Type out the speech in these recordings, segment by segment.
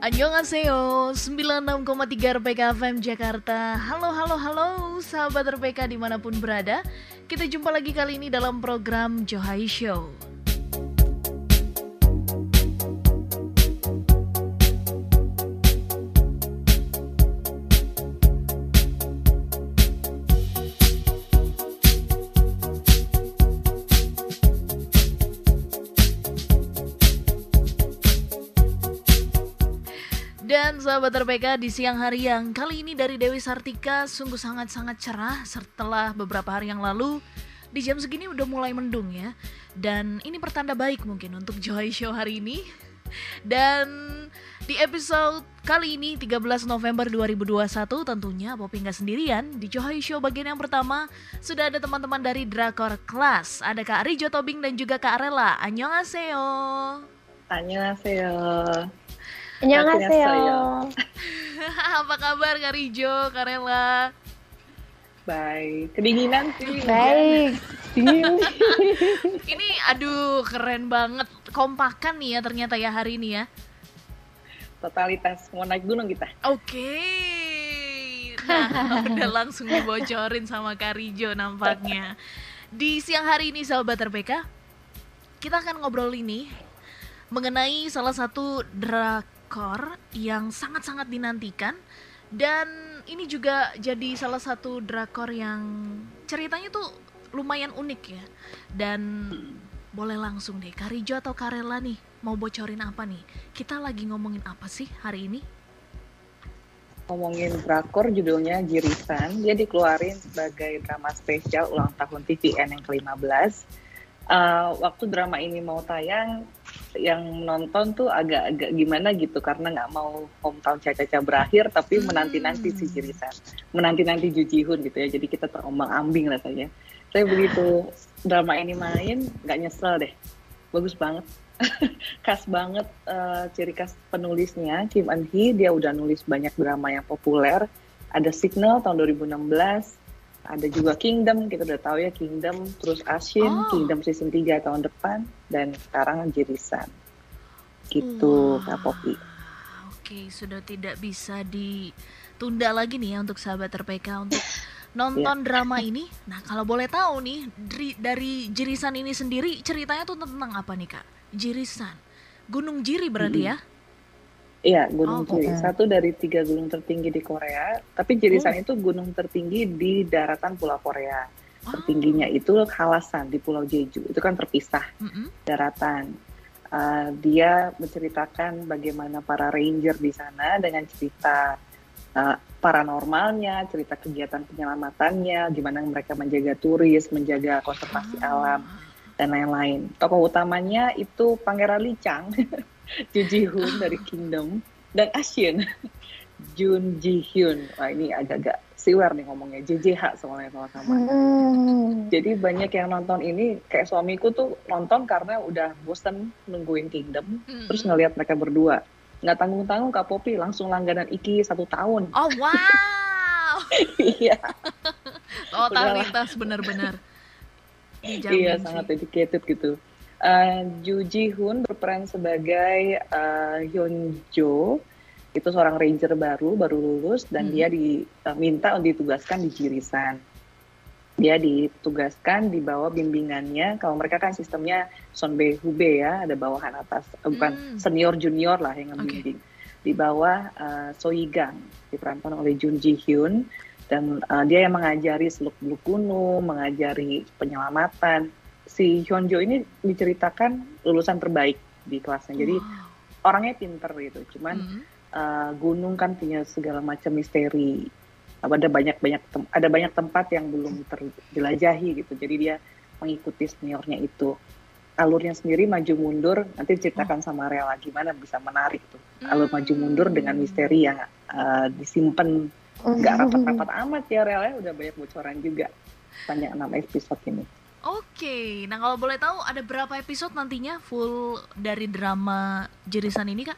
Annyeonghaseyo 96,3 RPK FM Jakarta. Halo halo halo sahabat RPK di mana pun berada. Kita jumpa lagi kali ini dalam program Johai Show sahabat RPK di siang hari yang kali ini dari Dewi Sartika sungguh sangat-sangat cerah setelah beberapa hari yang lalu di jam segini udah mulai mendung ya. Dan ini pertanda baik mungkin untuk Joy Show hari ini. Dan di episode kali ini 13 November 2021 tentunya Poppy nggak sendirian. Di Joy Show bagian yang pertama sudah ada teman-teman dari Drakor Class. Ada Kak Rijo Tobing dan juga Kak Arela. Annyeonghaseyo. Annyeonghaseyo. Annyeonghaseyo. Apa kabar Kak Rijo, Kak Rela? Baik, kedinginan sih. Baik. Dingin. Ini aduh keren banget kompakan nih ya ternyata ya hari ini ya. Totalitas mau naik gunung kita. Oke. Nah, udah langsung dibocorin sama Kak Rijo nampaknya. Di siang hari ini sahabat RPK, kita akan ngobrol ini mengenai salah satu drakor yang sangat-sangat dinantikan. Dan ini juga jadi salah satu drakor yang ceritanya tuh lumayan unik ya. Dan boleh langsung deh Karijo atau Karela nih mau bocorin apa nih? Kita lagi ngomongin apa sih hari ini? Ngomongin drakor judulnya Jirisan, dia dikeluarin sebagai drama spesial ulang tahun TVN yang ke-15. Uh, waktu drama ini mau tayang, yang nonton tuh agak-agak gimana gitu karena nggak mau hometown Caca-Caca berakhir, tapi Hmm. menanti-nanti si Jirisan, menanti-nanti Ju Ji Hoon gitu ya. Jadi kita terombang-ambing rasanya. Saya begitu drama ini main, nggak nyesel deh, bagus banget. khas banget eh, ciri khas penulisnya Kim Eun Hee dia udah nulis banyak drama yang populer ada Signal tahun 2016 ada juga Kingdom kita udah tahu ya Kingdom terus Ashin Oh. Kingdom season 3 tahun depan dan sekarang Jirisan gitu. Kak Poppy Oke, sudah tidak bisa ditunda lagi nih ya untuk sahabat RPK untuk nonton drama ini. Nah, kalau boleh tahu nih dari, dari Jirisan ini sendiri ceritanya tuh tentang apa nih Kak? Jirisan, Gunung Jiri berarti ya? Iya, Gunung Oh, oke. Satu dari tiga gunung tertinggi di Korea. Tapi Jirisan itu gunung tertinggi di daratan Pulau Korea. Oh. Tertingginya itu Halasan di Pulau Jeju. Itu kan terpisah. Mm-mm. daratan. Uh, dia menceritakan bagaimana para ranger di sana dengan cerita uh, paranormalnya, cerita kegiatan penyelamatannya, gimana mereka menjaga turis, menjaga konservasi Ah. alam dan lain-lain. Tokoh utamanya itu Pangeran Licang, Ju Ji Hoon dari Kingdom dan Ashin, Jun Ji Hyun. Wah ini agak-agak siwer nih ngomongnya, JJH soalnya sama-sama. Hmm. Jadi banyak yang nonton ini kayak suamiku tuh nonton karena udah bosen nungguin Kingdom, Mm-mm. terus ngelihat mereka berdua. Nggak tanggung-tanggung Kak Poppy langsung langganan Iki satu tahun. Oh wow, Iya, totalitas benar-benar. Iya sangat dedicated gitu. Uh, Ju Ji Hoon berperan sebagai uh, Hyun Jo, itu seorang ranger baru, baru lulus dan Hmm. dia diminta untuk ditugaskan di Jirisan. Dia ditugaskan di bawah bimbingannya. Kalau mereka kan sistemnya Sonbe Hube ya, ada bawahan atas, eh, bukan Hmm. senior junior lah yang ngebimbing. Di bawah uh, Soigang diperankan oleh Jun Ji Hyun dan uh, dia yang mengajari seluk beluk gunung, mengajari penyelamatan. Si Hyun Jo ini diceritakan lulusan terbaik di kelasnya. Jadi Wow. orangnya pinter gitu, cuman Mm. uh, gunung kan punya segala macam misteri. Ada banyak banyak ada banyak tempat yang belum terjelajahi gitu. Jadi dia mengikuti seniornya itu. Alurnya sendiri maju mundur. Nanti ceritakan sama Rela gimana bisa menarik tuh. Alur maju mundur dengan misteri yang uh, disimpan nggak rapat-rapat amat ya Rela ya. Udah banyak bocoran juga. Banyak enam episode ini. Oke, nah kalau boleh tahu ada berapa episode nantinya full dari drama Jerisan ini kak?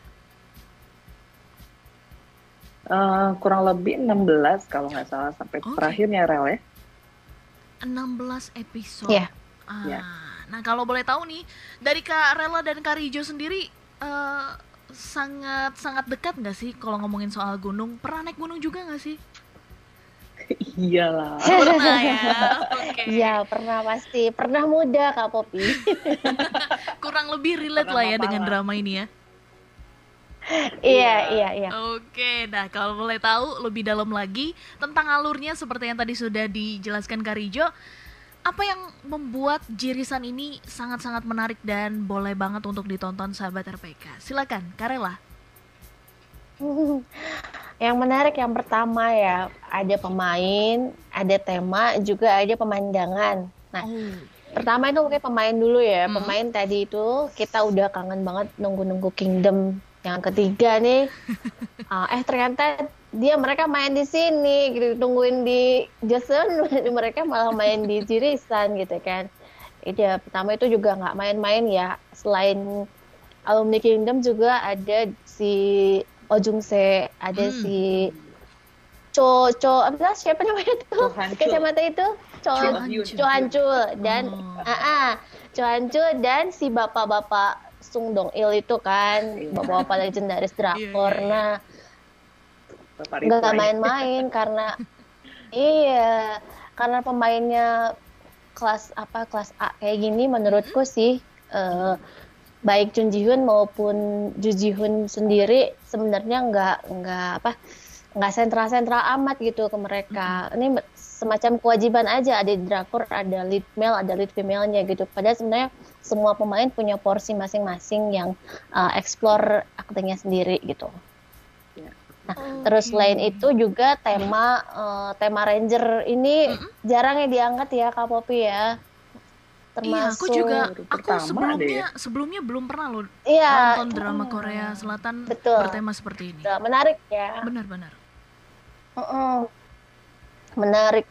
Uh, kurang lebih 16 kalau nggak salah sampai Oke. terakhirnya Rel ya. 16 episode. Iya. Ah, Iya. Nah kalau boleh tahu nih dari Kak Rela dan Kak Rijo sendiri eh, sangat sangat dekat nggak sih kalau ngomongin soal gunung? Pernah naik gunung juga nggak sih? Iyalah. Pernah ya. Oke. Iya, pernah pasti. Pernah muda Kak Popi. Kurang lebih relate Pernah lah ya dengan drama ini ya. iya, iya, iya. Oke, nah kalau boleh tahu lebih dalam lagi tentang alurnya seperti yang tadi sudah dijelaskan Karijo, apa yang membuat Jirisan ini sangat-sangat menarik dan boleh banget untuk ditonton sahabat RPK? Silakan, Karela. Yang menarik yang pertama ya, ada pemain, ada tema, juga ada pemandangan. Nah, Oh, pertama itu mungkin pemain dulu ya. Hmm. Pemain tadi itu kita udah kangen banget nunggu-nunggu Kingdom. Yang ketiga nih, ah, eh ternyata dia mereka main di sini gitu tungguin di Jason mereka malah main di Jirisan gitu kan. Itu ya, pertama itu juga nggak main-main ya. Selain alumni Kingdom juga ada si Ojung Se, ada Hmm. si Cho Cho apa siapa namanya Chul. Kacamata itu Cho Cho Hyun. Cho Han Chul dan Oh. ah ah, Cho Han Chul dan si bapak-bapak Sung Dong Il itu kan Iya. bapak-bapak legendaris drakor. Iya, iya. Nah, nggak main-main karena iya karena pemainnya kelas apa kelas A kayak gini menurutku sih eh, baik Jun Ji Hyun maupun Ju Ji Hoon sendiri sebenarnya nggak nggak apa nggak sentral-sentral amat gitu ke mereka. Ini semacam kewajiban aja ada di drakor ada lead male ada lead female-nya gitu. Padahal sebenarnya semua pemain punya porsi masing-masing yang eh, explore aktingnya sendiri gitu. Terus Oke. selain itu juga tema eh, tema Ranger ini jarang ya diangkat ya Kak Popi ya. Iya, aku Termasuk juga, aku sebelumnya sebelumnya belum pernah loh Iya, nonton drama Korea Selatan Betul. bertema seperti ini. udah menarik ya. Benar-benar. Mm-mm. Menarik.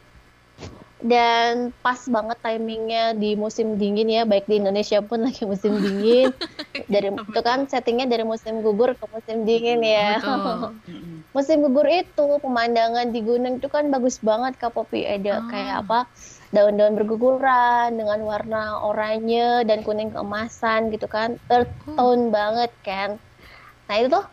Dan pas banget timingnya di musim dingin ya, baik di Indonesia pun lagi musim dingin. Dari itu kan settingnya dari musim gugur ke musim dingin ya. Betul. Musim gugur itu pemandangan di gunung itu kan bagus banget Kak Popi ada Ah. kayak apa daun-daun berguguran dengan warna oranye dan kuning keemasan gitu kan earth Hmm. tone banget kan nah itu tuh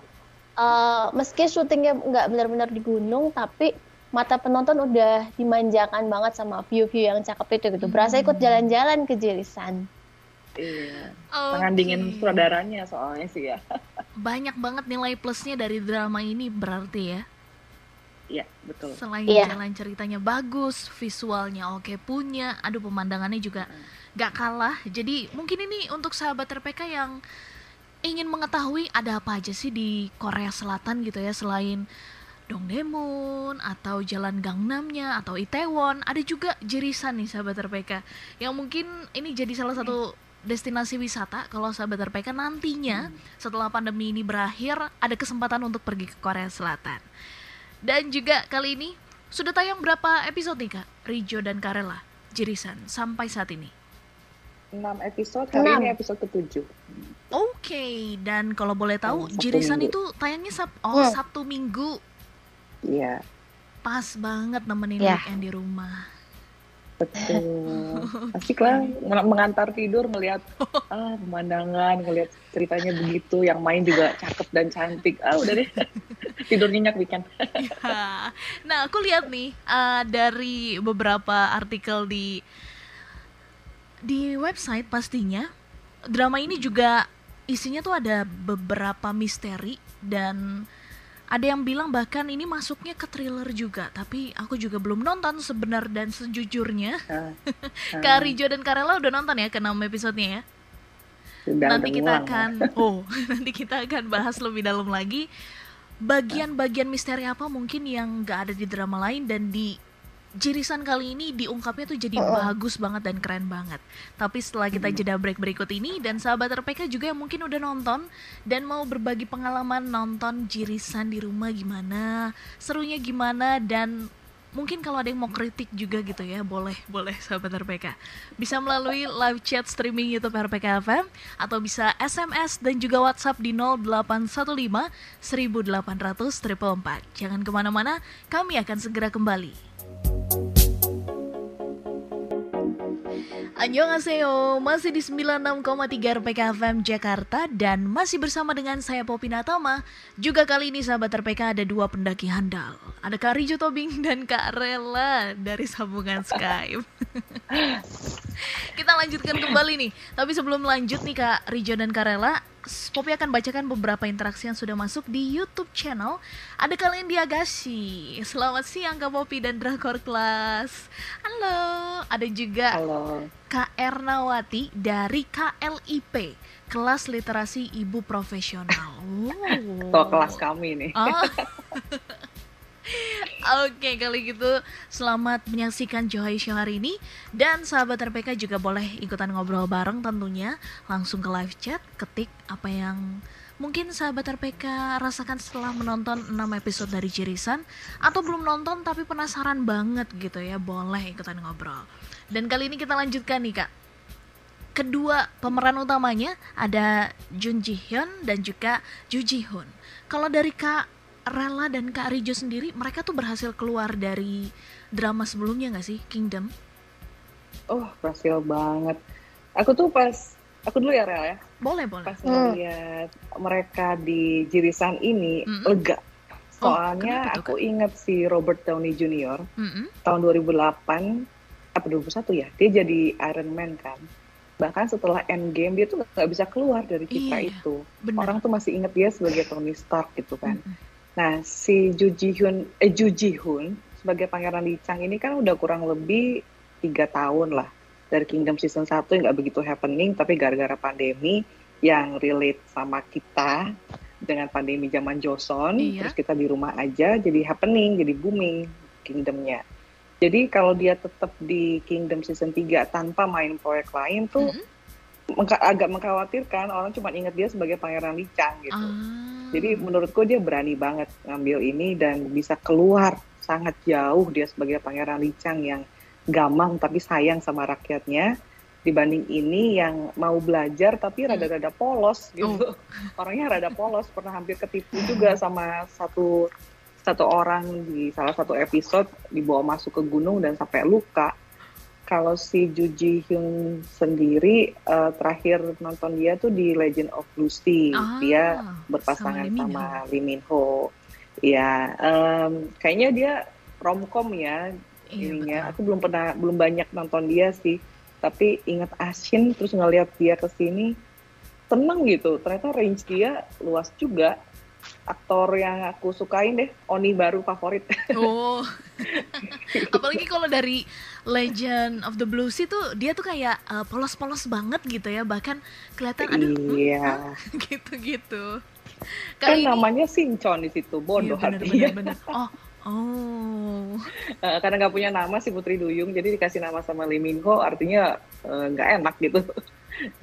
eh, meski syutingnya nggak benar-benar di gunung tapi mata penonton udah dimanjakan banget sama view-view yang cakep itu gitu berasa ikut Hmm. jalan-jalan ke Jirisan Iya. Oke. Mengandingin sutradaranya soalnya sih ya. Banyak banget nilai plusnya dari drama ini berarti ya. Iya, betul. Selain Iya. jalan ceritanya bagus, visualnya oke punya, aduh pemandangannya juga gak kalah. Jadi mungkin ini untuk sahabat RPK yang ingin mengetahui ada apa aja sih di Korea Selatan gitu ya selain Dongdaemun atau Jalan Gangnamnya atau Itaewon, ada juga Jirisan nih sahabat RPK yang mungkin ini jadi salah satu destinasi wisata kalau sahabat RPK nantinya setelah pandemi ini berakhir ada kesempatan untuk pergi ke Korea Selatan. Dan juga kali ini sudah tayang berapa episode nih Kak? Rijo dan Karela Jirisan sampai saat ini. 6 episode, hari Enam. ini episode ke-7. Oke, dan kalau boleh tahu Sabtu Jirisan Minggu. itu tayangnya sab oh Hmm. Sabtu Minggu. Iya, Pas banget nemenin Ya. weekend di rumah. Betul. Asik lah meng- mengantar tidur ngelihat ah pemandangan, ngelihat ceritanya begitu, yang main juga cakep dan cantik. Ah udah deh. tidur nyenyak weekend. Ya. Nah, aku lihat nih uh, dari beberapa artikel di di website pastinya drama ini juga isinya tuh ada beberapa misteri dan ada yang bilang bahkan ini masuknya ke thriller juga tapi aku juga belum nonton sebenar dan sejujurnya. Ah, ah, Kak Rijo dan Karela udah nonton ya ke 6 episodenya ya? Sudah, nanti kita ngulang. akan oh nanti kita akan bahas lebih dalam lagi. Bagian-bagian misteri apa mungkin yang nggak ada di drama lain dan di Jirisan kali ini diungkapnya tuh jadi bagus banget dan keren banget. Tapi setelah kita jeda break berikut ini dan sahabat RPK juga yang mungkin udah nonton dan mau berbagi pengalaman nonton Jirisan di rumah gimana, serunya gimana dan mungkin kalau ada yang mau kritik juga gitu ya boleh boleh sahabat RPK bisa melalui live chat streaming YouTube RPK FM atau bisa SMS dan juga WhatsApp di 0815 1800 444 jangan ke mana-mana kami akan segera kembali Annyeonghaseyo, masih di 96,3 RPK FM Jakarta dan masih bersama dengan saya Popi Natama. Juga kali ini sahabat RPK ada dua pendaki handal. Ada Kak Rijo Tobing dan Kak Rela dari sambungan Skype. Kita lanjutkan kembali nih. Tapi sebelum lanjut nih Kak Rijo dan Kak Rela, Popi akan bacakan beberapa interaksi yang sudah masuk di YouTube channel. Ada kalian di Agassi. Selamat siang Kak Popi dan Drakor Class. Halo. Ada juga Halo. Kak Ernawati dari KLIP Kelas Literasi Ibu Profesional. Wow. Tuh kelas kami nih. Oh. Oke, kali gitu selamat menyaksikan Johai Show hari ini dan sahabat RPK juga boleh ikutan ngobrol bareng tentunya langsung ke live chat ketik apa yang mungkin sahabat RPK rasakan setelah menonton 6 episode dari Jirisan atau belum nonton tapi penasaran banget gitu ya boleh ikutan ngobrol. Dan kali ini kita lanjutkan nih Kak. Kedua pemeran utamanya ada Jun Ji Hyun dan juga Ju Ji Hoon. Kalau dari Kak Rela dan Kak Rijo sendiri, mereka tuh berhasil keluar dari drama sebelumnya nggak sih, Kingdom? Oh, berhasil banget. Aku tuh pas, aku dulu ya Rel ya, Boleh, boleh. pas Hmm. ngeliat mereka di jirisan ini Mm-mm. lega. Oh, Soalnya tuh, aku ingat si Robert Downey Jr. Mm-mm. tahun 2008 apa 21 ya, dia jadi Iron Man kan. Bahkan setelah Endgame dia tuh nggak bisa keluar dari citra Iya, itu. Bener. Orang tuh masih inget dia sebagai Tony Stark gitu kan. Mm-mm. Nah, si Ju Ji Hyun, eh Ju Ji Hoon sebagai Pangeran Lee Chang ini kan udah kurang lebih tiga tahun lah dari Kingdom Season 1 yang nggak begitu happening, tapi gara-gara pandemi yang relate sama kita dengan pandemi zaman Joseon, Iya. terus kita di rumah aja jadi happening, jadi booming Kingdomnya. Jadi kalau dia tetap di Kingdom Season 3 tanpa main proyek lain tuh Mm-mm. mengka- agak mengkhawatirkan orang cuma ingat dia sebagai Pangeran Lee Chang gitu. Ah. Jadi menurutku dia berani banget ngambil ini dan bisa keluar sangat jauh dia sebagai pangeran Licang yang gamang tapi sayang sama rakyatnya dibanding ini yang mau belajar tapi Hmm. rada-rada polos gitu. Oh. Orangnya rada polos, pernah hampir ketipu juga sama satu satu orang di salah satu episode dibawa masuk ke gunung dan sampai luka. Kalau si Ju Ji Hyun sendiri eh, terakhir nonton dia tuh di Legend of Lucy. Ah, dia berpasangan sama. Lee Min Ho. Ya, em, kayaknya dia romcom ya Iya, ininya. betul. Aku belum pernah belum banyak nonton dia sih. Tapi ingat Ashin terus ngeliat dia ke sini seneng gitu. Ternyata range dia luas juga. Aktor yang aku sukain deh, Oni baru favorit. Oh. Apalagi kalau dari Legend of the Blue Sea tuh dia tuh kayak uh, polos-polos banget gitu ya, bahkan kelihatan aduh hmm, iya. gitu-gitu. Kan Kali ini namanya Sinchon di situ, bodoh Iya, bener, artinya. bener, bener. Oh, oh. Eh, karena nggak punya nama si Putri Duyung, jadi dikasih nama sama Lee Min Ho, artinya eh, nggak enak gitu.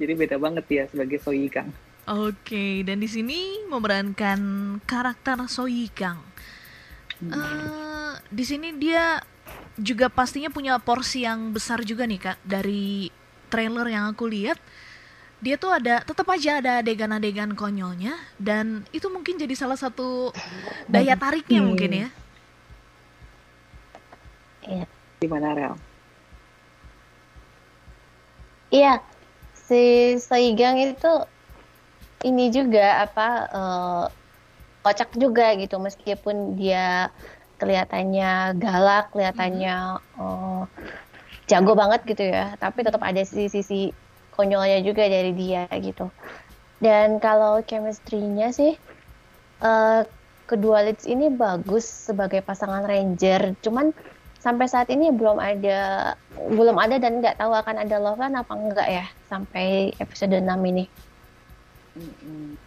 jadi beda banget ya sebagai Soyi Kang. Oke, dan di sini memerankan karakter Soyi Kang. Hmm. Eh, di sini dia juga pastinya punya porsi yang besar juga nih kak dari trailer yang aku lihat. Dia tuh ada tetap aja ada adegan-adegan konyolnya dan itu mungkin jadi salah satu daya tariknya Hmm. mungkin ya. Gimana Rel? Iya, si Soigang itu ini juga apa eh, kocak juga gitu meskipun dia kelihatannya galak, kelihatannya eh, jago banget gitu ya, tapi tetap ada sisi-sisi konyolnya juga dari dia gitu. Dan kalau chemistry-nya sih eh, kedua leads ini bagus sebagai pasangan Ranger, cuman sampai saat ini belum ada belum ada dan nggak tahu akan ada love apa enggak ya sampai episode 6 ini. Mm-mm.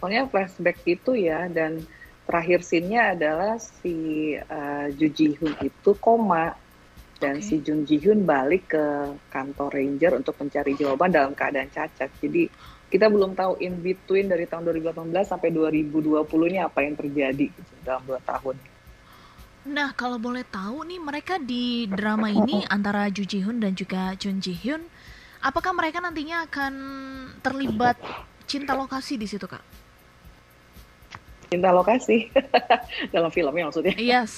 Soalnya flashback itu ya dan terakhir scene-nya adalah si uh, Ju Ji Hoon itu koma dan Oke. si Jung Ji Hyun balik ke kantor ranger untuk mencari jawaban dalam keadaan cacat. Jadi kita belum tahu in between dari tahun 2018 sampai 2020-nya apa yang terjadi gitu, dalam dua tahun. Nah, kalau boleh tahu nih mereka di drama ini antara Ju Ji Hoon dan juga Jun Ji Hyun, apakah mereka nantinya akan terlibat cinta lokasi di situ, Kak? Cinta lokasi dalam filmnya maksudnya. Yes,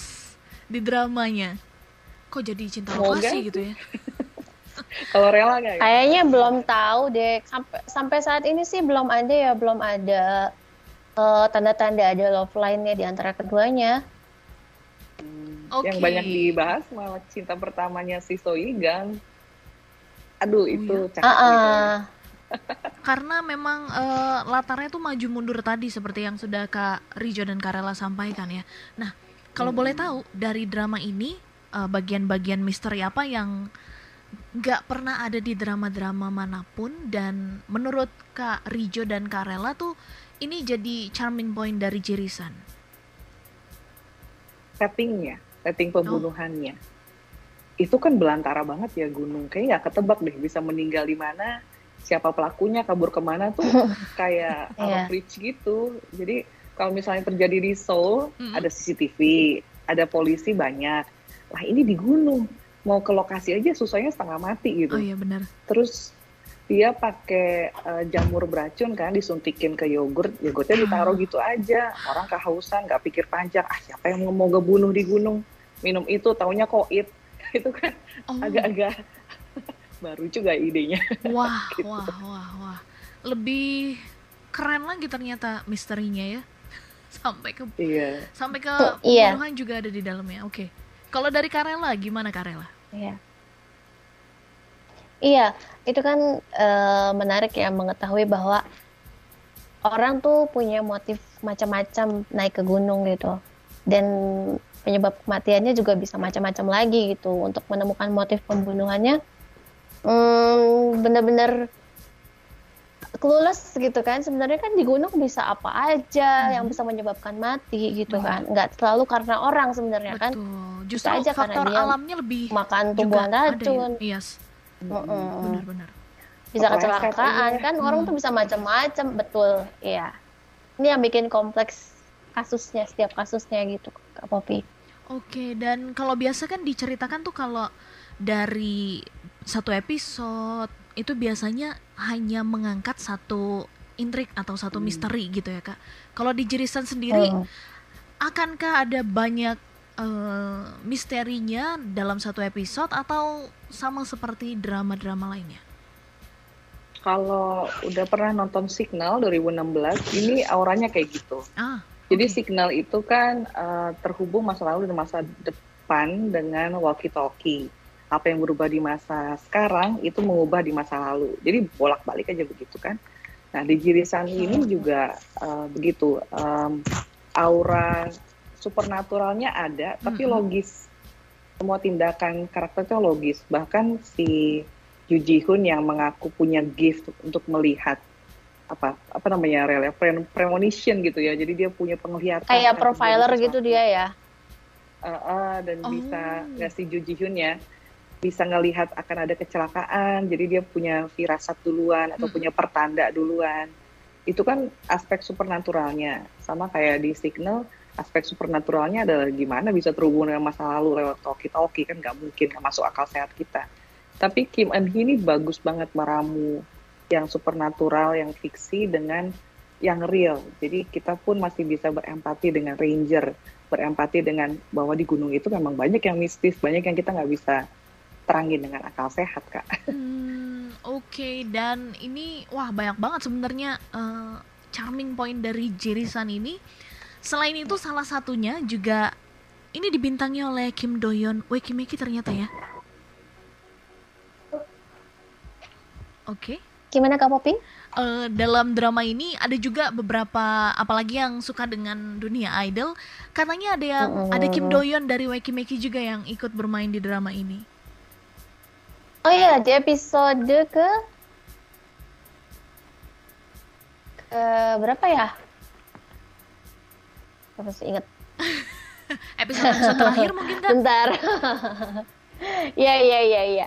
di dramanya. Kok jadi cinta Semoga. lokasi gitu ya? Kalau rela nggak ya? Kayaknya belum tahu deh. Sampai sampai saat ini sih belum ada ya, belum ada eh, tanda-tanda ada love line-nya di antara keduanya. Hmm, Oke. Yang banyak dibahas malah cinta pertamanya si Soigan. Aduh, itu cakep Ah, gitu. Karena memang eh, latarnya tuh maju mundur tadi seperti yang sudah Kak Rijo dan Karela sampaikan ya. Nah, kalau Hmm. boleh tahu dari drama ini eh, bagian-bagian misteri apa yang nggak pernah ada di drama-drama mana pun dan menurut Kak Rijo dan Karela tuh ini jadi charming point dari Jirisan. Settingnya, setting pembunuhannya. Itu kan belantara banget ya gunung. Kayaknya nggak ketebak deh bisa meninggal di mana, siapa pelakunya, kabur ke mana tuh kayak Iya. out of reach gitu. Jadi kalau misalnya terjadi di Seoul, Mm-mm. ada CCTV, ada polisi banyak. Lah ini di gunung, mau ke lokasi aja susahnya setengah mati gitu. Oh iya benar. Terus dia pakai eh, jamur beracun kan disuntikin ke yogurt, yogurtnya ditaruh gitu aja. Orang kehausan, nggak pikir panjang. Ah siapa yang mau ngebunuh di gunung? Minum itu, taunya koit. itu kan Oh. Baru juga idenya. Wah, Gitu. wah, wah, wah. Lebih keren lagi ternyata misterinya ya. Sampai ke Iya. sampai ke Iya. pembunuhan juga ada di dalamnya. Oke. Kalau dari Karela gimana Karela? Iya. Iya, itu kan eh, menarik ya mengetahui bahwa orang tuh punya motif macam-macam naik ke gunung gitu. Dan penyebab kematiannya juga bisa macam-macam lagi gitu. Untuk menemukan motif pembunuhannya hmm, bener-bener clueless gitu kan. Sebenarnya kan di gunung bisa apa aja Hmm. yang bisa menyebabkan mati gitu Benar. kan. Nggak selalu karena orang sebenarnya kan. Betul. Justru aja karena faktor dia alamnya lebih Makan juga tumbuhan ada ya. racun. Yes, Mm-mm. benar-benar. bisa kecelakaan kan orang Hmm. tuh bisa macam-macam betul iya ini yang bikin kompleks kasusnya setiap kasusnya gitu kak Popi Oke, dan kalau biasa kan diceritakan tuh kalau dari satu episode itu biasanya hanya mengangkat satu intrik atau satu Hmm. misteri gitu ya kak. Kalau di Jirisan sendiri, Hmm. akankah ada banyak eh, misterinya dalam satu episode atau sama seperti drama-drama lainnya? Kalau udah pernah nonton Signal 2016, ini auranya kayak gitu. Ah, Jadi Oke. Signal itu kan eh, terhubung masa lalu dan masa depan dengan walkie-talkie. Apa yang berubah di masa sekarang itu mengubah di masa lalu. Jadi bolak-balik aja begitu kan. Nah di Jirisan ini juga eh, begitu. Em, aura supernaturalnya ada, tapi logis. Semua tindakan karakternya logis. Bahkan si Ju Ji Hoon yang mengaku punya gift untuk melihat apa apa namanya rel pre- premonition gitu ya jadi dia punya penglihatan kayak profiler gitu dia ya Eh, eh, dan Oh. bisa nggak si Ju Ji Hyun ya bisa ngelihat akan ada kecelakaan jadi dia punya firasat duluan atau Mm. punya pertanda duluan. Itu kan aspek supernaturalnya sama kayak di Signal aspek supernaturalnya adalah gimana bisa terhubung dengan masa lalu lewat talkie-talkie kan nggak mungkin nggak masuk akal sehat kita. Tapi Kim Eun Hee ini bagus banget meramu yang supernatural yang fiksi dengan yang real. Jadi kita pun masih bisa berempati dengan Ranger berempati dengan bahwa di gunung itu memang banyak yang mistis banyak yang kita nggak bisa terangin dengan akal sehat kak Hmm, oke dan ini wah banyak banget sebenarnya eh, charming point dari Jirisan ini. Selain itu salah satunya juga ini dibintangi oleh Kim Doyon Wekimeki ternyata ya. Oke. gimana kak Popi Eh, dalam drama ini ada juga beberapa apalagi yang suka dengan dunia idol katanya ada yang ada Kim Doyon dari Wekimeki juga yang ikut bermain di drama ini. Oh iya di episode ke ke berapa ya Aku masih inget Episode episode terakhir mungkin kan? Bentar. Iya iya iya iya.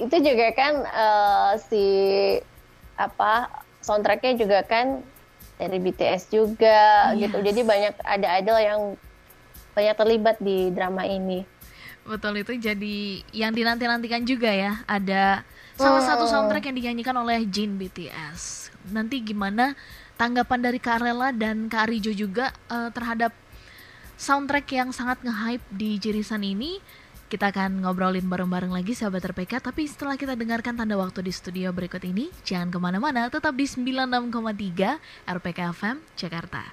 Itu juga kan eh, si apa soundtracknya juga kan dari BTS juga Yes. gitu. Jadi banyak ada idol yang banyak terlibat di drama ini. Betul itu jadi yang dinanti-nantikan juga ya. Ada salah satu soundtrack yang dinyanyikan oleh Jin BTS. Nanti gimana tanggapan dari Kak Rela dan Kak Rijo juga eh, terhadap soundtrack yang sangat nge-hype di Jirisan ini. Kita akan ngobrolin bareng-bareng lagi sahabat RPK Tapi setelah kita dengarkan tanda waktu di studio berikut ini Jangan ke mana-mana, tetap di 96,3 RPK FM Jakarta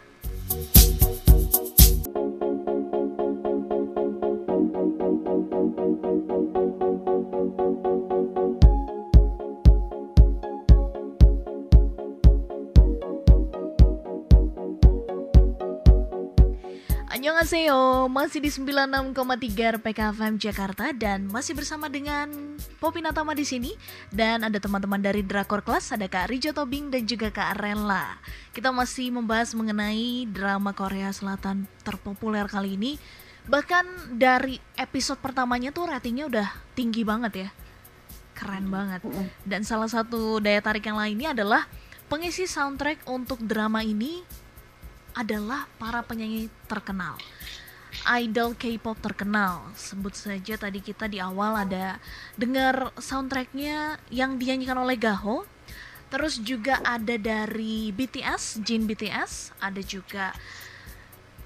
Annyeonghaseyo, masih di 96,3 RPK FM Jakarta dan masih bersama dengan Popi Natama di sini dan ada teman-teman dari Drakor Class, ada Kak Rijo Tobing dan juga Kak Rela. Kita masih membahas mengenai drama Korea Selatan terpopuler kali ini. Bahkan dari episode pertamanya tuh ratingnya udah tinggi banget ya. Keren banget. Dan salah satu daya tarik yang lainnya adalah pengisi soundtrack untuk drama ini adalah para penyanyi terkenal idol K-pop terkenal. Sebut saja tadi kita di awal ada dengar soundtracknya yang dinyanyikan oleh Gaho. Terus juga ada dari BTS, Jin BTS, ada juga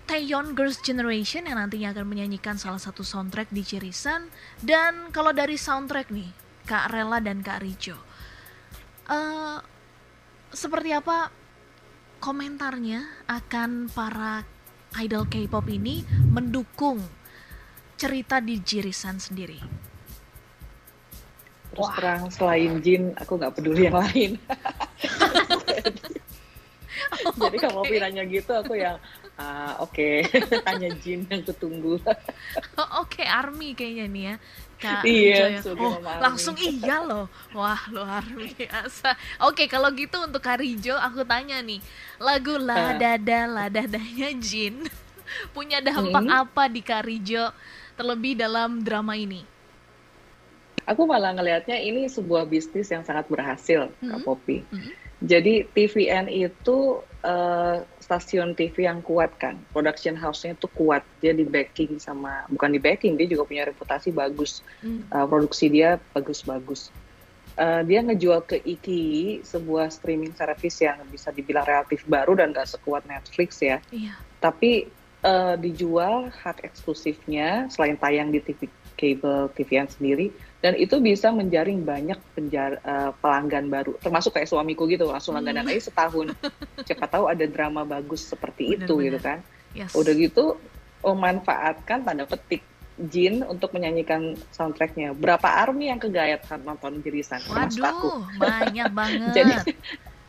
Taeyeon Girls Generation yang nantinya akan menyanyikan salah satu soundtrack di Jirisan. Dan kalau dari soundtrack nih, Kak Rela dan Kak Rijo, uh, seperti apa komentarnya akan para idol K-pop ini mendukung cerita di Jirisan sendiri. Terus Wah. terang selain Jin, aku nggak peduli yang lain. Jadi okay. kalau piranya gitu, aku yang uh, oke okay. tanya Jin yang kutunggu. oh, oke okay. Army kayaknya nih ya. Kak iya, oh, langsung iya loh. Wah, luar biasa. Oke, kalau gitu untuk Karijo aku tanya nih. Lagu La Dada La Dadanya Jin punya dampak hmm. apa di Karijo terlebih dalam drama ini? Aku malah ngelihatnya ini sebuah bisnis yang sangat berhasil, hmm. Kak Popi. Hmm. Jadi TVN itu uh, stasiun TV yang kuat kan, production house-nya tuh kuat, dia di backing sama bukan di backing, dia juga punya reputasi bagus, mm. uh, produksi dia bagus-bagus. Uh, dia ngejual ke Iki sebuah streaming service yang bisa dibilang relatif baru dan gak sekuat Netflix ya, yeah. tapi uh, dijual hak eksklusifnya selain tayang di TV cable TVN sendiri dan itu bisa menjaring banyak penjar uh, pelanggan baru. Termasuk kayak suamiku gitu langsung langganan. Hmm. aja setahun. Siapa tahu ada drama bagus seperti bener, itu bener. gitu kan. Yes. udah gitu memanfaatkan tanda petik Jin untuk menyanyikan soundtracknya. Berapa army yang kegayat kan nonton jirisan termasuk aku banyak banget. Jadi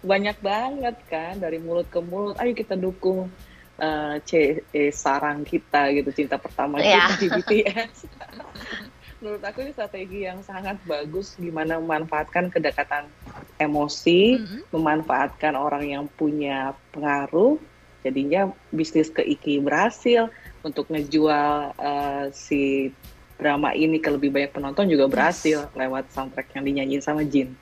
banyak banget kan. Dari mulut ke mulut ayo kita dukung uh, C eh, sarang kita gitu. Cinta pertama yeah. kita di BTS menurut aku ini strategi yang sangat bagus gimana memanfaatkan kedekatan emosi, mm-hmm. memanfaatkan orang yang punya pengaruh, jadinya bisnis ke Iki berhasil untuk ngejual uh, si drama ini ke lebih banyak penonton juga berhasil yes. lewat soundtrack yang dinyanyiin sama Jin.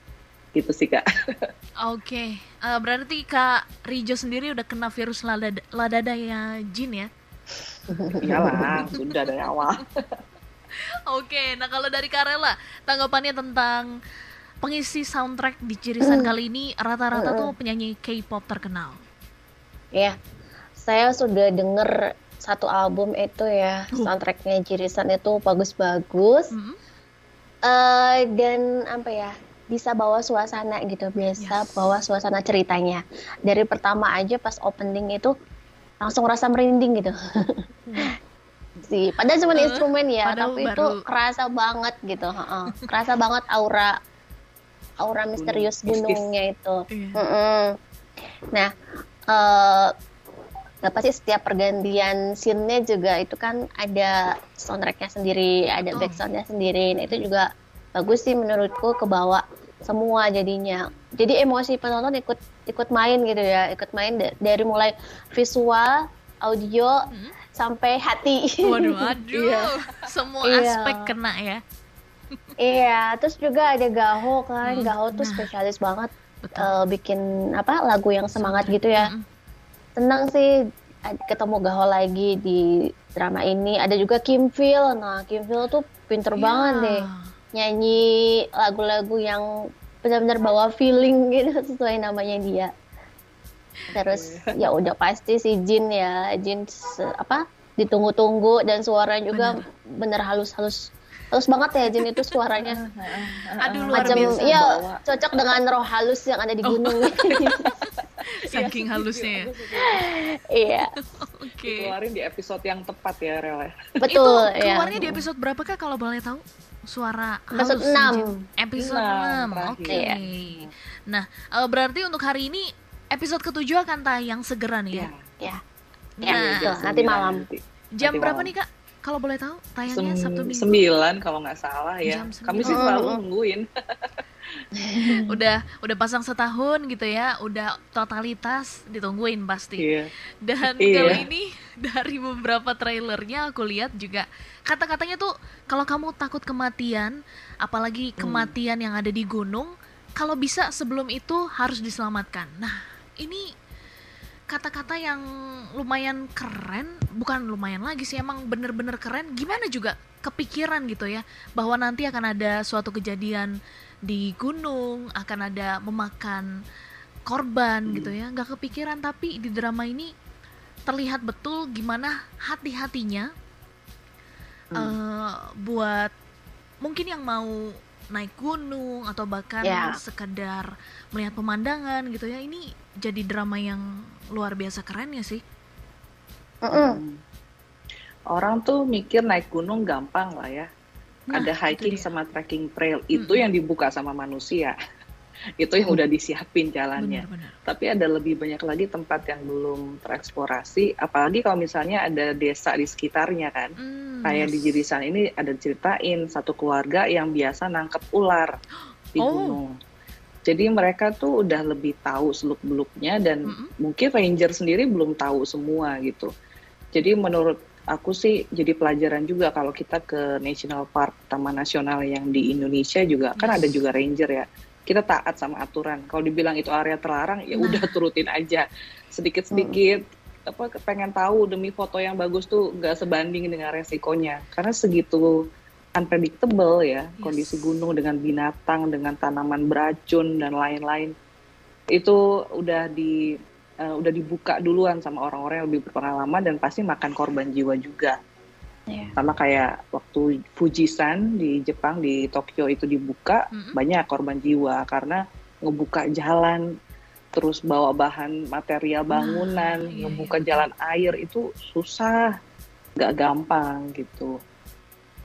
Gitu sih kak. Oke, okay. uh, berarti kak Rijo sendiri udah kena virus ladada, ladadanya Jin ya? Iyalah, sudah dari awal. Oke, nah kalau dari Karela, tanggapannya tentang pengisi soundtrack di Jirisan kali ini rata-rata tuh penyanyi K-pop terkenal. Ya, saya sudah denger satu album itu ya uh. soundtracknya Jirisan itu bagus-bagus. Mm -hmm. uh, dan apa ya bisa bawa suasana gitu biasa yes. bawa suasana ceritanya dari pertama aja pas opening itu langsung rasa merinding gitu hmm. Sih. Padahal cuma uh, instrumen ya, tapi baru... itu kerasa banget gitu. Uh, kerasa banget aura aura misterius gunungnya itu. Iya. Mm -mm. Nah, uh, apa sih setiap pergantian scene-nya juga itu kan ada soundtracknya sendiri, ada oh. backsoundnya sendiri. Nah, itu juga bagus sih menurutku kebawa semua jadinya. Jadi emosi penonton ikut ikut main gitu ya, ikut main dari mulai visual, audio, hmm sampai hati. Waduh, aduh. iya. Semua iya. aspek kena ya. iya, terus juga ada Gaho kan. Hmm, Gaho tuh nah. spesialis banget uh, bikin apa lagu yang semangat gitu ya. Hmm. Senang sih ketemu Gaho lagi di drama ini. Ada juga Kim Phil. Nah, Kim Phil tuh pinter yeah. banget deh nyanyi lagu-lagu yang benar-benar bawa feeling gitu sesuai namanya dia terus iya. ya udah pasti si Jin ya Jin apa ditunggu-tunggu dan suara juga bener, bener halus-halus Halus banget ya Jin itu suaranya. Aduh luar Macam biasa. iya Bawa. cocok dengan roh halus yang ada di Oh. gunung. Saking halusnya ya. iya, Oke. Keluarin di episode yang tepat ya, Rel. ya. betul Itu ya. keluarnya di episode berapa kak kalau boleh tahu? Suara Episode halus, 6. Jin? Episode Enam, 6. Oke. Iya. Nah, eh, berarti untuk hari ini episode ketujuh akan tayang segera nih ya. Iya. Ya. Nah, Ya, nanti malam. nanti. Jam Nanti berapa malam. nih kak? Kalau boleh tahu tayangnya Sem- Sabtu Minggu. sembilan kalau nggak salah ya. Kami sih sembilan. selalu mm. nungguin. Udah udah pasang setahun gitu ya, udah totalitas ditungguin pasti. Iya. Dan Iya. kali ini dari beberapa trailernya aku lihat juga kata-katanya tuh kalau kamu takut kematian, apalagi Hmm. kematian yang ada di gunung, kalau bisa sebelum itu harus diselamatkan. Nah, ini kata-kata yang lumayan keren, bukan lumayan lagi sih, emang bener-bener keren. Gimana juga kepikiran gitu ya, bahwa nanti akan ada suatu kejadian di gunung, akan ada memakan korban Hmm. gitu ya. Nggak kepikiran, tapi di drama ini terlihat betul gimana hati-hatinya Hmm. eh, buat mungkin yang mau naik gunung atau bahkan Ya. sekedar melihat pemandangan gitu ya ini jadi drama yang luar biasa keren ya sih Mm-mm. Hmm. Orang tuh mikir naik gunung gampang lah ya. Nah, Ada hiking sama trekking trail itu Mm-mm. yang dibuka sama manusia. Itu yang udah disiapin jalannya. benar-benar Tapi ada lebih banyak lagi tempat yang belum tereksplorasi. Apalagi kalau misalnya ada desa di sekitarnya kan. Hmm, Kayak yes. di Jirisan ini ada ceritain satu keluarga yang biasa nangkep ular di Oh. gunung. Jadi mereka tuh udah lebih tahu seluk-beluknya dan Mm-mm. mungkin ranger sendiri belum tahu semua gitu. Jadi menurut aku sih jadi pelajaran juga kalau kita ke national park, taman nasional yang di Indonesia juga kan Yes. ada juga ranger ya. Kita taat sama aturan. Kalau dibilang itu area terlarang ya Nah. udah turutin aja. Sedikit-sedikit apa pengen tahu demi foto yang bagus tuh nggak sebanding dengan resikonya. Karena segitu unpredictable ya Yes. kondisi gunung dengan binatang, dengan tanaman beracun dan lain-lain. Itu udah di eh, udah dibuka duluan sama orang-orang yang lebih berpengalaman dan pasti makan korban jiwa juga. Iya. Sama kayak waktu Fujisan di Jepang di Tokyo itu dibuka Mm-mm. banyak korban jiwa karena ngebuka jalan terus bawa bahan material bangunan, iya, ngebuka iya. jalan air itu susah, nggak gampang gitu.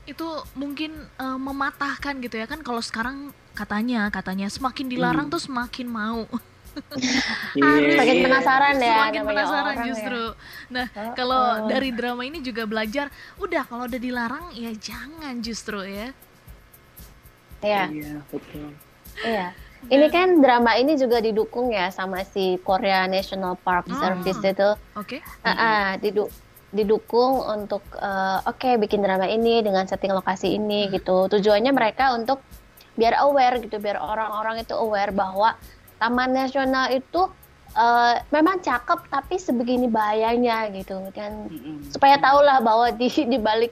itu mungkin eh, mematahkan gitu ya kan kalau sekarang katanya katanya semakin dilarang Hmm. tuh semakin mau Iya, Semakin iya. penasaran ya semakin namanya penasaran orang justru nah Heeh. kalau dari drama ini juga belajar udah kalau udah dilarang ya jangan justru ya Ya. Iya. Iya, betul. Iya. Ini kan drama ini juga didukung ya sama si Korea National Park Oh. Service itu. oke Ah, ah, didu- didukung untuk eh, oke bikin drama ini dengan setting lokasi ini gitu. Tujuannya mereka untuk biar aware gitu, biar orang-orang itu aware bahwa Taman Nasional itu eh, memang cakep tapi sebegini bahayanya gitu kan. Mm-mm. Supaya tahulah bahwa di di balik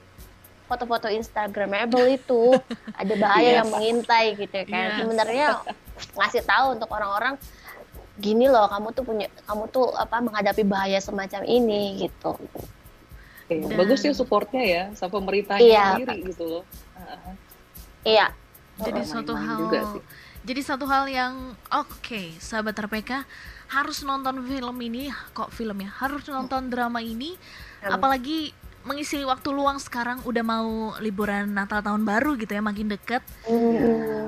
foto-foto Instagramable itu ada bahaya Iya, yang Pak. mengintai gitu kan. Yes. Sebenarnya ngasih tahu untuk orang-orang gini loh kamu tuh punya kamu tuh apa menghadapi bahaya semacam ini gitu. Iya, Dan- bagus ya supportnya ya sama pemerintahnya Iya, sendiri gitu loh. Heeh. Iya. jadi Oh, suatu hal juga sih. Jadi satu hal yang oke sahabat RPK harus nonton film ini kok film ya harus nonton drama ini Hmm. apalagi mengisi waktu luang sekarang udah mau liburan Natal tahun baru gitu ya makin deket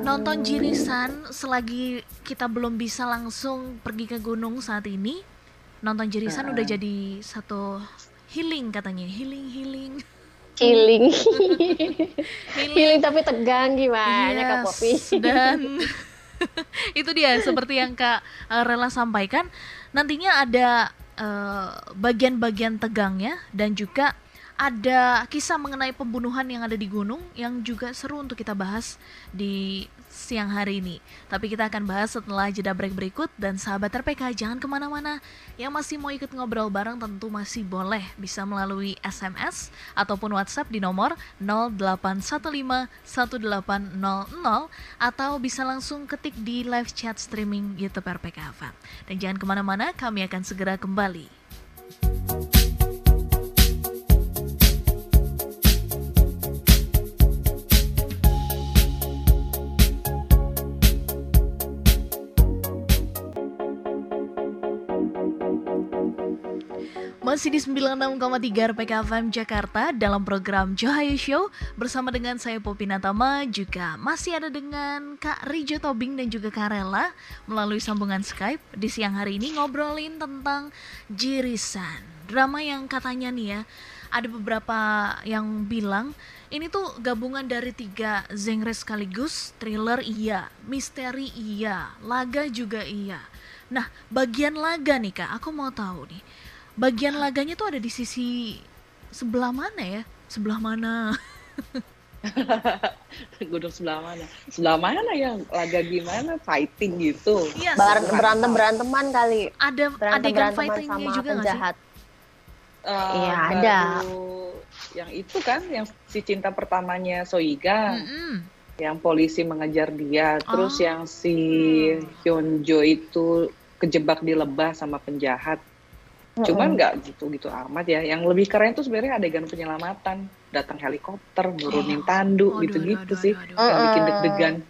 nonton Jirisan selagi kita belum bisa langsung pergi ke gunung saat ini nonton Jirisan Heeh. udah jadi satu healing katanya healing healing Healing. healing Healing tapi tegang gimana Kak Yes, Popi? dan itu dia seperti yang Kak eh, Rela sampaikan nantinya ada eh, bagian-bagian tegangnya dan juga ada kisah mengenai pembunuhan yang ada di gunung yang juga seru untuk kita bahas di siang hari ini. Tapi kita akan bahas setelah jeda break berikut dan sahabat RPK jangan ke mana-mana. Yang masih mau ikut ngobrol bareng tentu masih boleh bisa melalui SMS ataupun WhatsApp di nomor 08151800 atau bisa langsung ketik di live chat streaming YouTube RPK FM. Dan jangan ke mana-mana, kami akan segera kembali. Masih di 96,3 RPK FM Jakarta dalam program Johayu Show. Bersama dengan saya Popi Natama juga masih ada dengan Kak Rijo Tobing dan juga Kak Rela melalui sambungan Skype. Di siang hari ini ngobrolin tentang Jirisan. Drama yang katanya nih ya ada beberapa yang bilang ini tuh gabungan dari tiga genre sekaligus. Thriller iya misteri iya laga juga iya. Nah bagian laga nih kak aku mau tahu nih bagian laganya tuh ada di sisi sebelah mana ya sebelah mana Gunung sebelah mana? Sebelah mana ya? Laga gimana? Fighting gitu. iya Bar- berantem beranteman kali. ada Berantem adegan fightingnya sama juga nggak sih penjahat. Eh, Iya, ada. baru Yang itu kan, yang si cinta pertamanya Soiga, Mm-mm. yang polisi mengejar dia. Terus Oh. yang si Hyunjo itu kejebak di lebah sama penjahat. Cuman nggak gitu-gitu amat ya. Yang lebih keren tuh sebenarnya adegan penyelamatan. Datang helikopter, nurunin tandu, Aduh, gitu-gitu sih. aduh, aduh. Yang bikin deg-degan.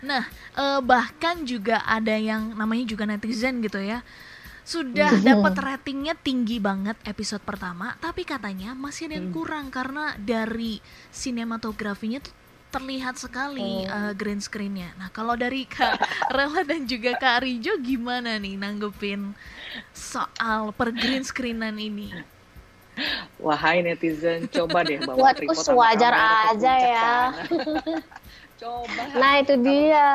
Nah, eh, bahkan juga ada yang namanya juga netizen gitu ya. Sudah dapat ratingnya tinggi banget episode pertama, tapi katanya masih ada yang Hmm. kurang karena dari sinematografinya tuh terlihat sekali Hmm. eh, green screen-nya. Nah, kalau dari Kak Rela dan juga Kak Rijo gimana nih nanggepin soal per green screenan ini? Wahai netizen, coba deh bawa Buatku tripod ke aja ya. coba. Nah itu dia.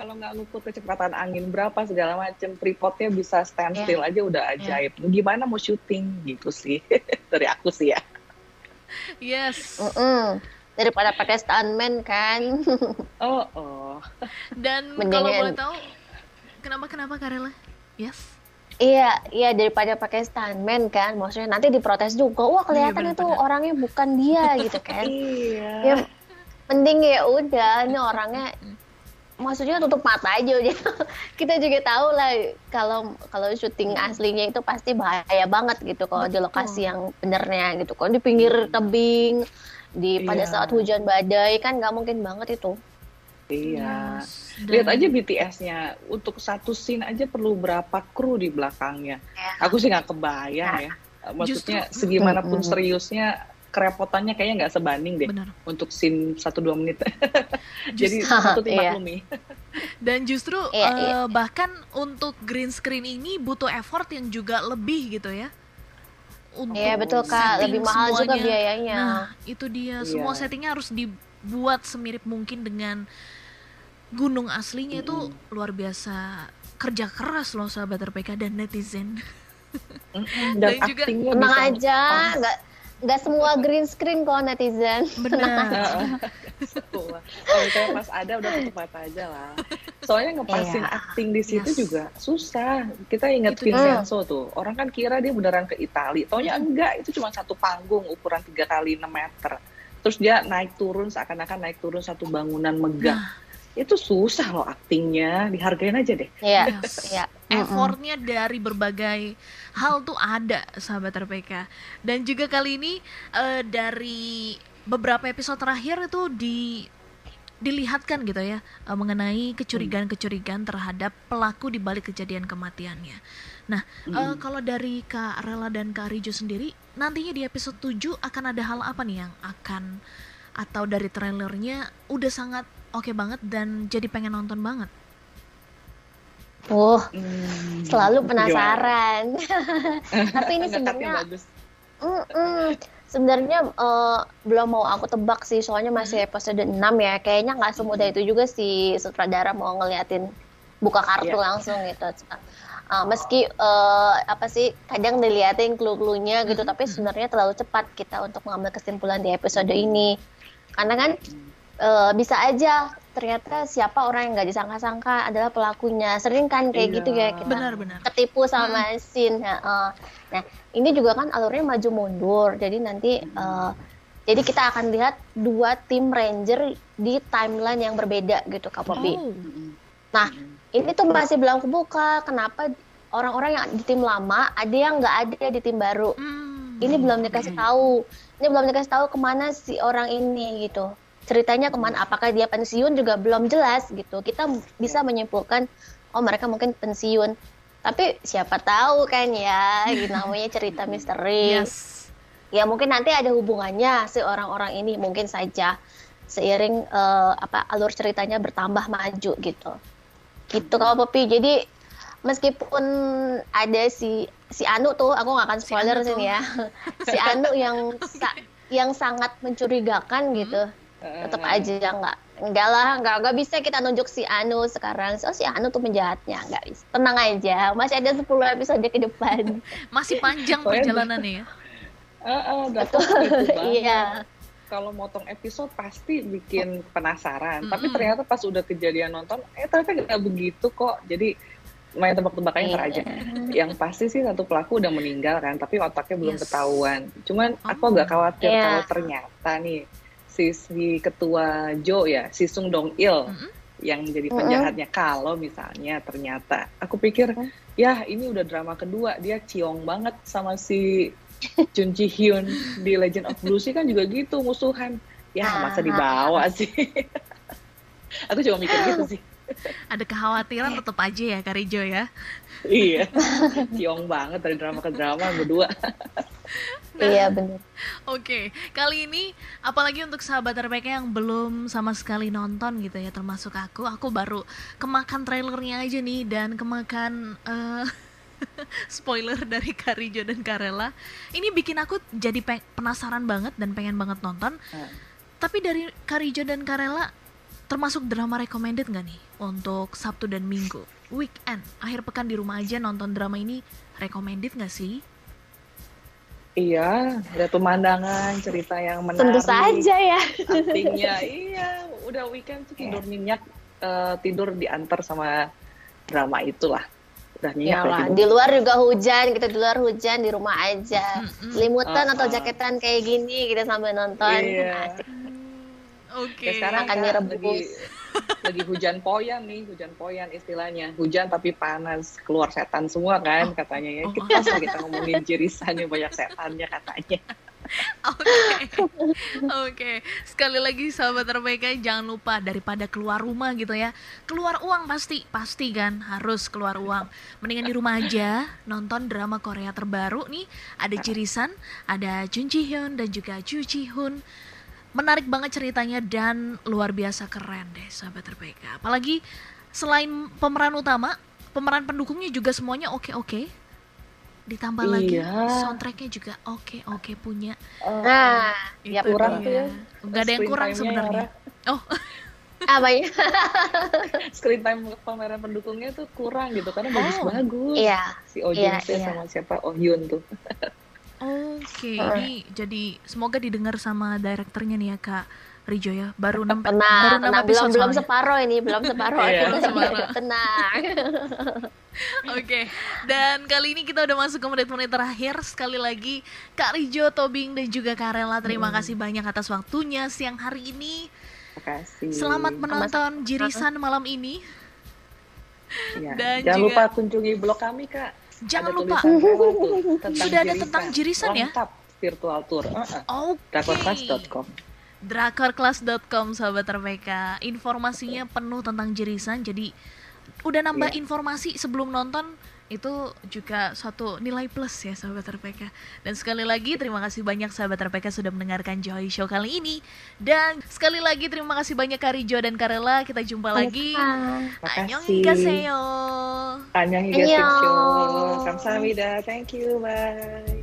Kalau nggak ngukur kecepatan angin berapa segala macam, tripodnya bisa standstill aja udah ajaib. Gimana mau syuting gitu sih dari aku sih ya. Yes. Mm-mm. Daripada pakai stuntman kan. Oh oh. Dan Mendingan- kalau boleh tahu kenapa kenapa Kak Rela? Yes. Iya, iya daripada pakai stuntman kan, maksudnya nanti diprotes juga. Wah kelihatan Iya, itu orangnya bukan dia gitu kan. Iya. ya mending ya udah, ini orangnya maksudnya tutup mata aja udah. Kita juga tahu lah kalau kalau syuting aslinya itu pasti bahaya banget gitu kalau di lokasi yang benernya gitu. Kalau di pinggir tebing, di pada Iya. saat hujan badai kan nggak mungkin banget itu. Iya. Yes. Lihat Dan- aja BTS-nya, untuk satu scene aja perlu berapa kru di belakangnya. Ya. Aku sih nggak kebayang ya. Maksudnya Justru- segimanapun Mm-mm. seriusnya, kerepotannya kayaknya nggak sebanding deh Benar. untuk scene 1-2 menit. Jadi Just- patut Iya. dimaklumi. dan justru Iya, eh, iya. bahkan untuk green screen ini butuh effort yang juga lebih gitu ya. Untuk Iya betul kak, setting lebih mahal juga semuanya. biayanya. Nah, itu dia. Semua Iya. settingnya harus dibuat semirip mungkin dengan gunung aslinya itu luar biasa kerja keras loh sahabat RPK dan netizen. Mm-mm, Dan Dan, juga- Tenang aja, nggak nggak semua green screen kok netizen. Benar. Semua. Kalau misalnya pas ada udah tutup mata aja lah. Soalnya ngepasin Iya. acting di situ Yes. juga susah. Kita ingat Itu Vincenzo tuh. Orang kan kira dia beneran ke Itali. Taunya enggak, itu cuma satu panggung ukuran 3 kali 6 meter. Terus dia naik turun seakan-akan naik turun satu bangunan megah. Nah, Itu susah loh aktingnya. Dihargain aja deh. Iya, iya. effortnya dari berbagai hal tuh ada sahabat RPK dan juga kali ini eh, dari beberapa episode terakhir itu di dilihatkan gitu ya eh, mengenai kecurigaan-kecurigaan terhadap pelaku di balik kejadian kematiannya. Nah, eh, kalau dari Kak Rela dan Kak Rijo sendiri nantinya di episode 7 akan ada hal apa nih yang akan atau dari trailernya udah sangat oke banget dan jadi pengen nonton banget. Wah, Hmm, selalu penasaran. Tapi ini sebenarnya bagus. Mm-mm. Sebenarnya eh, belum mau aku tebak sih, soalnya masih episode 6 ya. Kayaknya nggak semudah itu juga si sutradara mau ngeliatin buka kartu Iya. langsung gitu. Eh, meski eh, apa sih kadang diliatin clue-cluenya gitu, tapi sebenarnya terlalu cepat kita untuk mengambil kesimpulan di episode ini. Karena kan eh, bisa aja ternyata siapa orang yang nggak disangka-sangka adalah pelakunya. Sering kan kayak Iya. gitu ya kita Benar-benar. ketipu sama scene. ya, eh. Nah, ini juga kan alurnya maju mundur. Jadi nanti eh, jadi kita akan lihat dua tim ranger di timeline yang berbeda gitu Kak Popi. Oh. Nah, ini tuh masih belum kebuka. Kenapa orang-orang yang di tim lama ada yang nggak ada di tim baru? Hmm. Ini belum dikasih tahu. Ini belum dikasih tahu ke mana si orang ini gitu. Ceritanya ke mana? Apakah dia pensiun juga belum jelas gitu. Kita bisa menyimpulkan, oh mereka mungkin pensiun. Tapi siapa tahu kan ya, namanya cerita misteri. Yes. Ya mungkin nanti ada hubungannya si orang-orang ini mungkin saja seiring eh, apa alur ceritanya bertambah maju gitu. Gitu kalau Popi. Jadi meskipun ada si si Anu tuh, aku nggak akan Si spoiler Anu sini tuh. ya. si Anu yang sa- yang sangat mencurigakan gitu. Tetap aja nggak enggak lah, nggak nggak bisa kita nunjuk si Anu sekarang. Oh si Anu tuh penjahatnya, nggak bisa. Tenang aja, masih ada 10 episode ke depan. Masih panjang Soalnya- perjalanannya ya. banget. Iya. kalau motong episode pasti bikin penasaran. Tapi Mm-mm. ternyata pas udah kejadian nonton, eh ternyata nggak begitu kok. Jadi main tebak-tebakannya ntar aja. Iya. Yang pasti sih satu pelaku udah meninggal kan, tapi otaknya belum Yes. ketahuan. Cuman aku Oh. agak khawatir Iya. kalau ternyata nih si, si ketua Jo ya, si Sung Dong Il Mm-mm. yang jadi Mm-mm. penjahatnya. Kalau misalnya ternyata, aku pikir ya ini udah drama kedua, dia ciong banget sama si Jun Ji Hyun di Legend of Blue Sea kan juga gitu musuhan. Ya masa dibawa sih. aku cuma mikir gitu sih. Ada kekhawatiran tetap aja ya Karijo ya. iya, ciong banget dari drama ke drama berdua. Iya benar. Oke, kali ini apalagi untuk sahabat RPK yang belum sama sekali nonton gitu ya, termasuk aku, aku baru kemakan trailernya aja nih dan kemakan eh, spoiler dari Karijo dan Karela. Ini bikin aku jadi penasaran banget dan pengen banget nonton. Hmm. Tapi dari Karijo dan Karela termasuk drama recommended nggak nih untuk Sabtu dan Minggu? Weekend, akhir pekan di rumah aja nonton drama ini recommended nggak sih? Iya, ada pemandangan, cerita yang menarik. Tentu saja ya. Aktingnya, iya. Udah weekend tuh tidur nyenyak, eh, tidur diantar sama drama itulah. Udah nyenyak Ya udah lah, tidur. di luar juga hujan, kita di luar hujan di rumah aja. Selimutan atau Uh-uh. jaketan kayak gini kita sambil nonton. Iya. Asik. Oke. Ya sekarang Makan kan lagi hujan poyan nih, hujan poyan istilahnya. Hujan tapi panas, keluar setan semua kan katanya ya. Oh. Kita pas kita ngomongin jirisannya banyak setannya katanya. Oke, oke. Sekali lagi sahabat RPK jangan lupa daripada keluar rumah gitu ya, keluar uang pasti, pasti kan harus keluar uang. Mendingan di rumah aja nonton drama Korea terbaru nih. Ada Jirisan, ada Jun Ji Hyun dan juga Ju Ji Hoon. Menarik banget ceritanya dan luar biasa keren deh sahabat RPK. Apalagi selain pemeran utama, pemeran pendukungnya juga semuanya oke-oke. Ditambah lagi Iya. soundtracknya juga oke-oke punya. Nah, Itu Yap, kurang dia. tuh ya. Nggak ada yang kurang sebenarnya. Oh, apa ya? Screen time pemeran pendukungnya tuh kurang gitu karena bagus-bagus. Iya. Si Oh Iya, Se iya. sama siapa Oh Hyun tuh. oke. Heeh. Ini jadi semoga didengar sama direkturnya nih ya Kak Rijo ya. Baru enam baru Tenang. Belum episode belum soalnya. separuh ini, belum separuh. Iya. Kita Separuh. Tenang. Oke, dan kali ini kita udah masuk ke menit-menit terakhir. Sekali lagi, Kak Rijo, Tobing, dan juga Kak Rela, terima kasih banyak atas waktunya siang hari ini. Makasih. Selamat menonton Jirisan malam ini. Ya. dan Jangan juga- lupa kunjungi blog kami kak. Jangan Ada lupa. Sudah ada tentang Jirisan ya? Lengkap virtual tour. Uh-uh. Oke. Drakorclass.com. Drakorclass.com sahabat RPK Informasinya penuh tentang jirisan Jadi udah nambah Iya. informasi sebelum nonton Itu juga suatu nilai plus ya sahabat RPK Dan sekali lagi terima kasih banyak sahabat RPK sudah mendengarkan Joy Show kali ini Dan sekali lagi terima kasih banyak Karijo dan Karela Kita jumpa lagi Makasih. Annyeonghaseyo Annyeonghaseyo. Annyeong. Kamsahamnida. Thank you. Bye.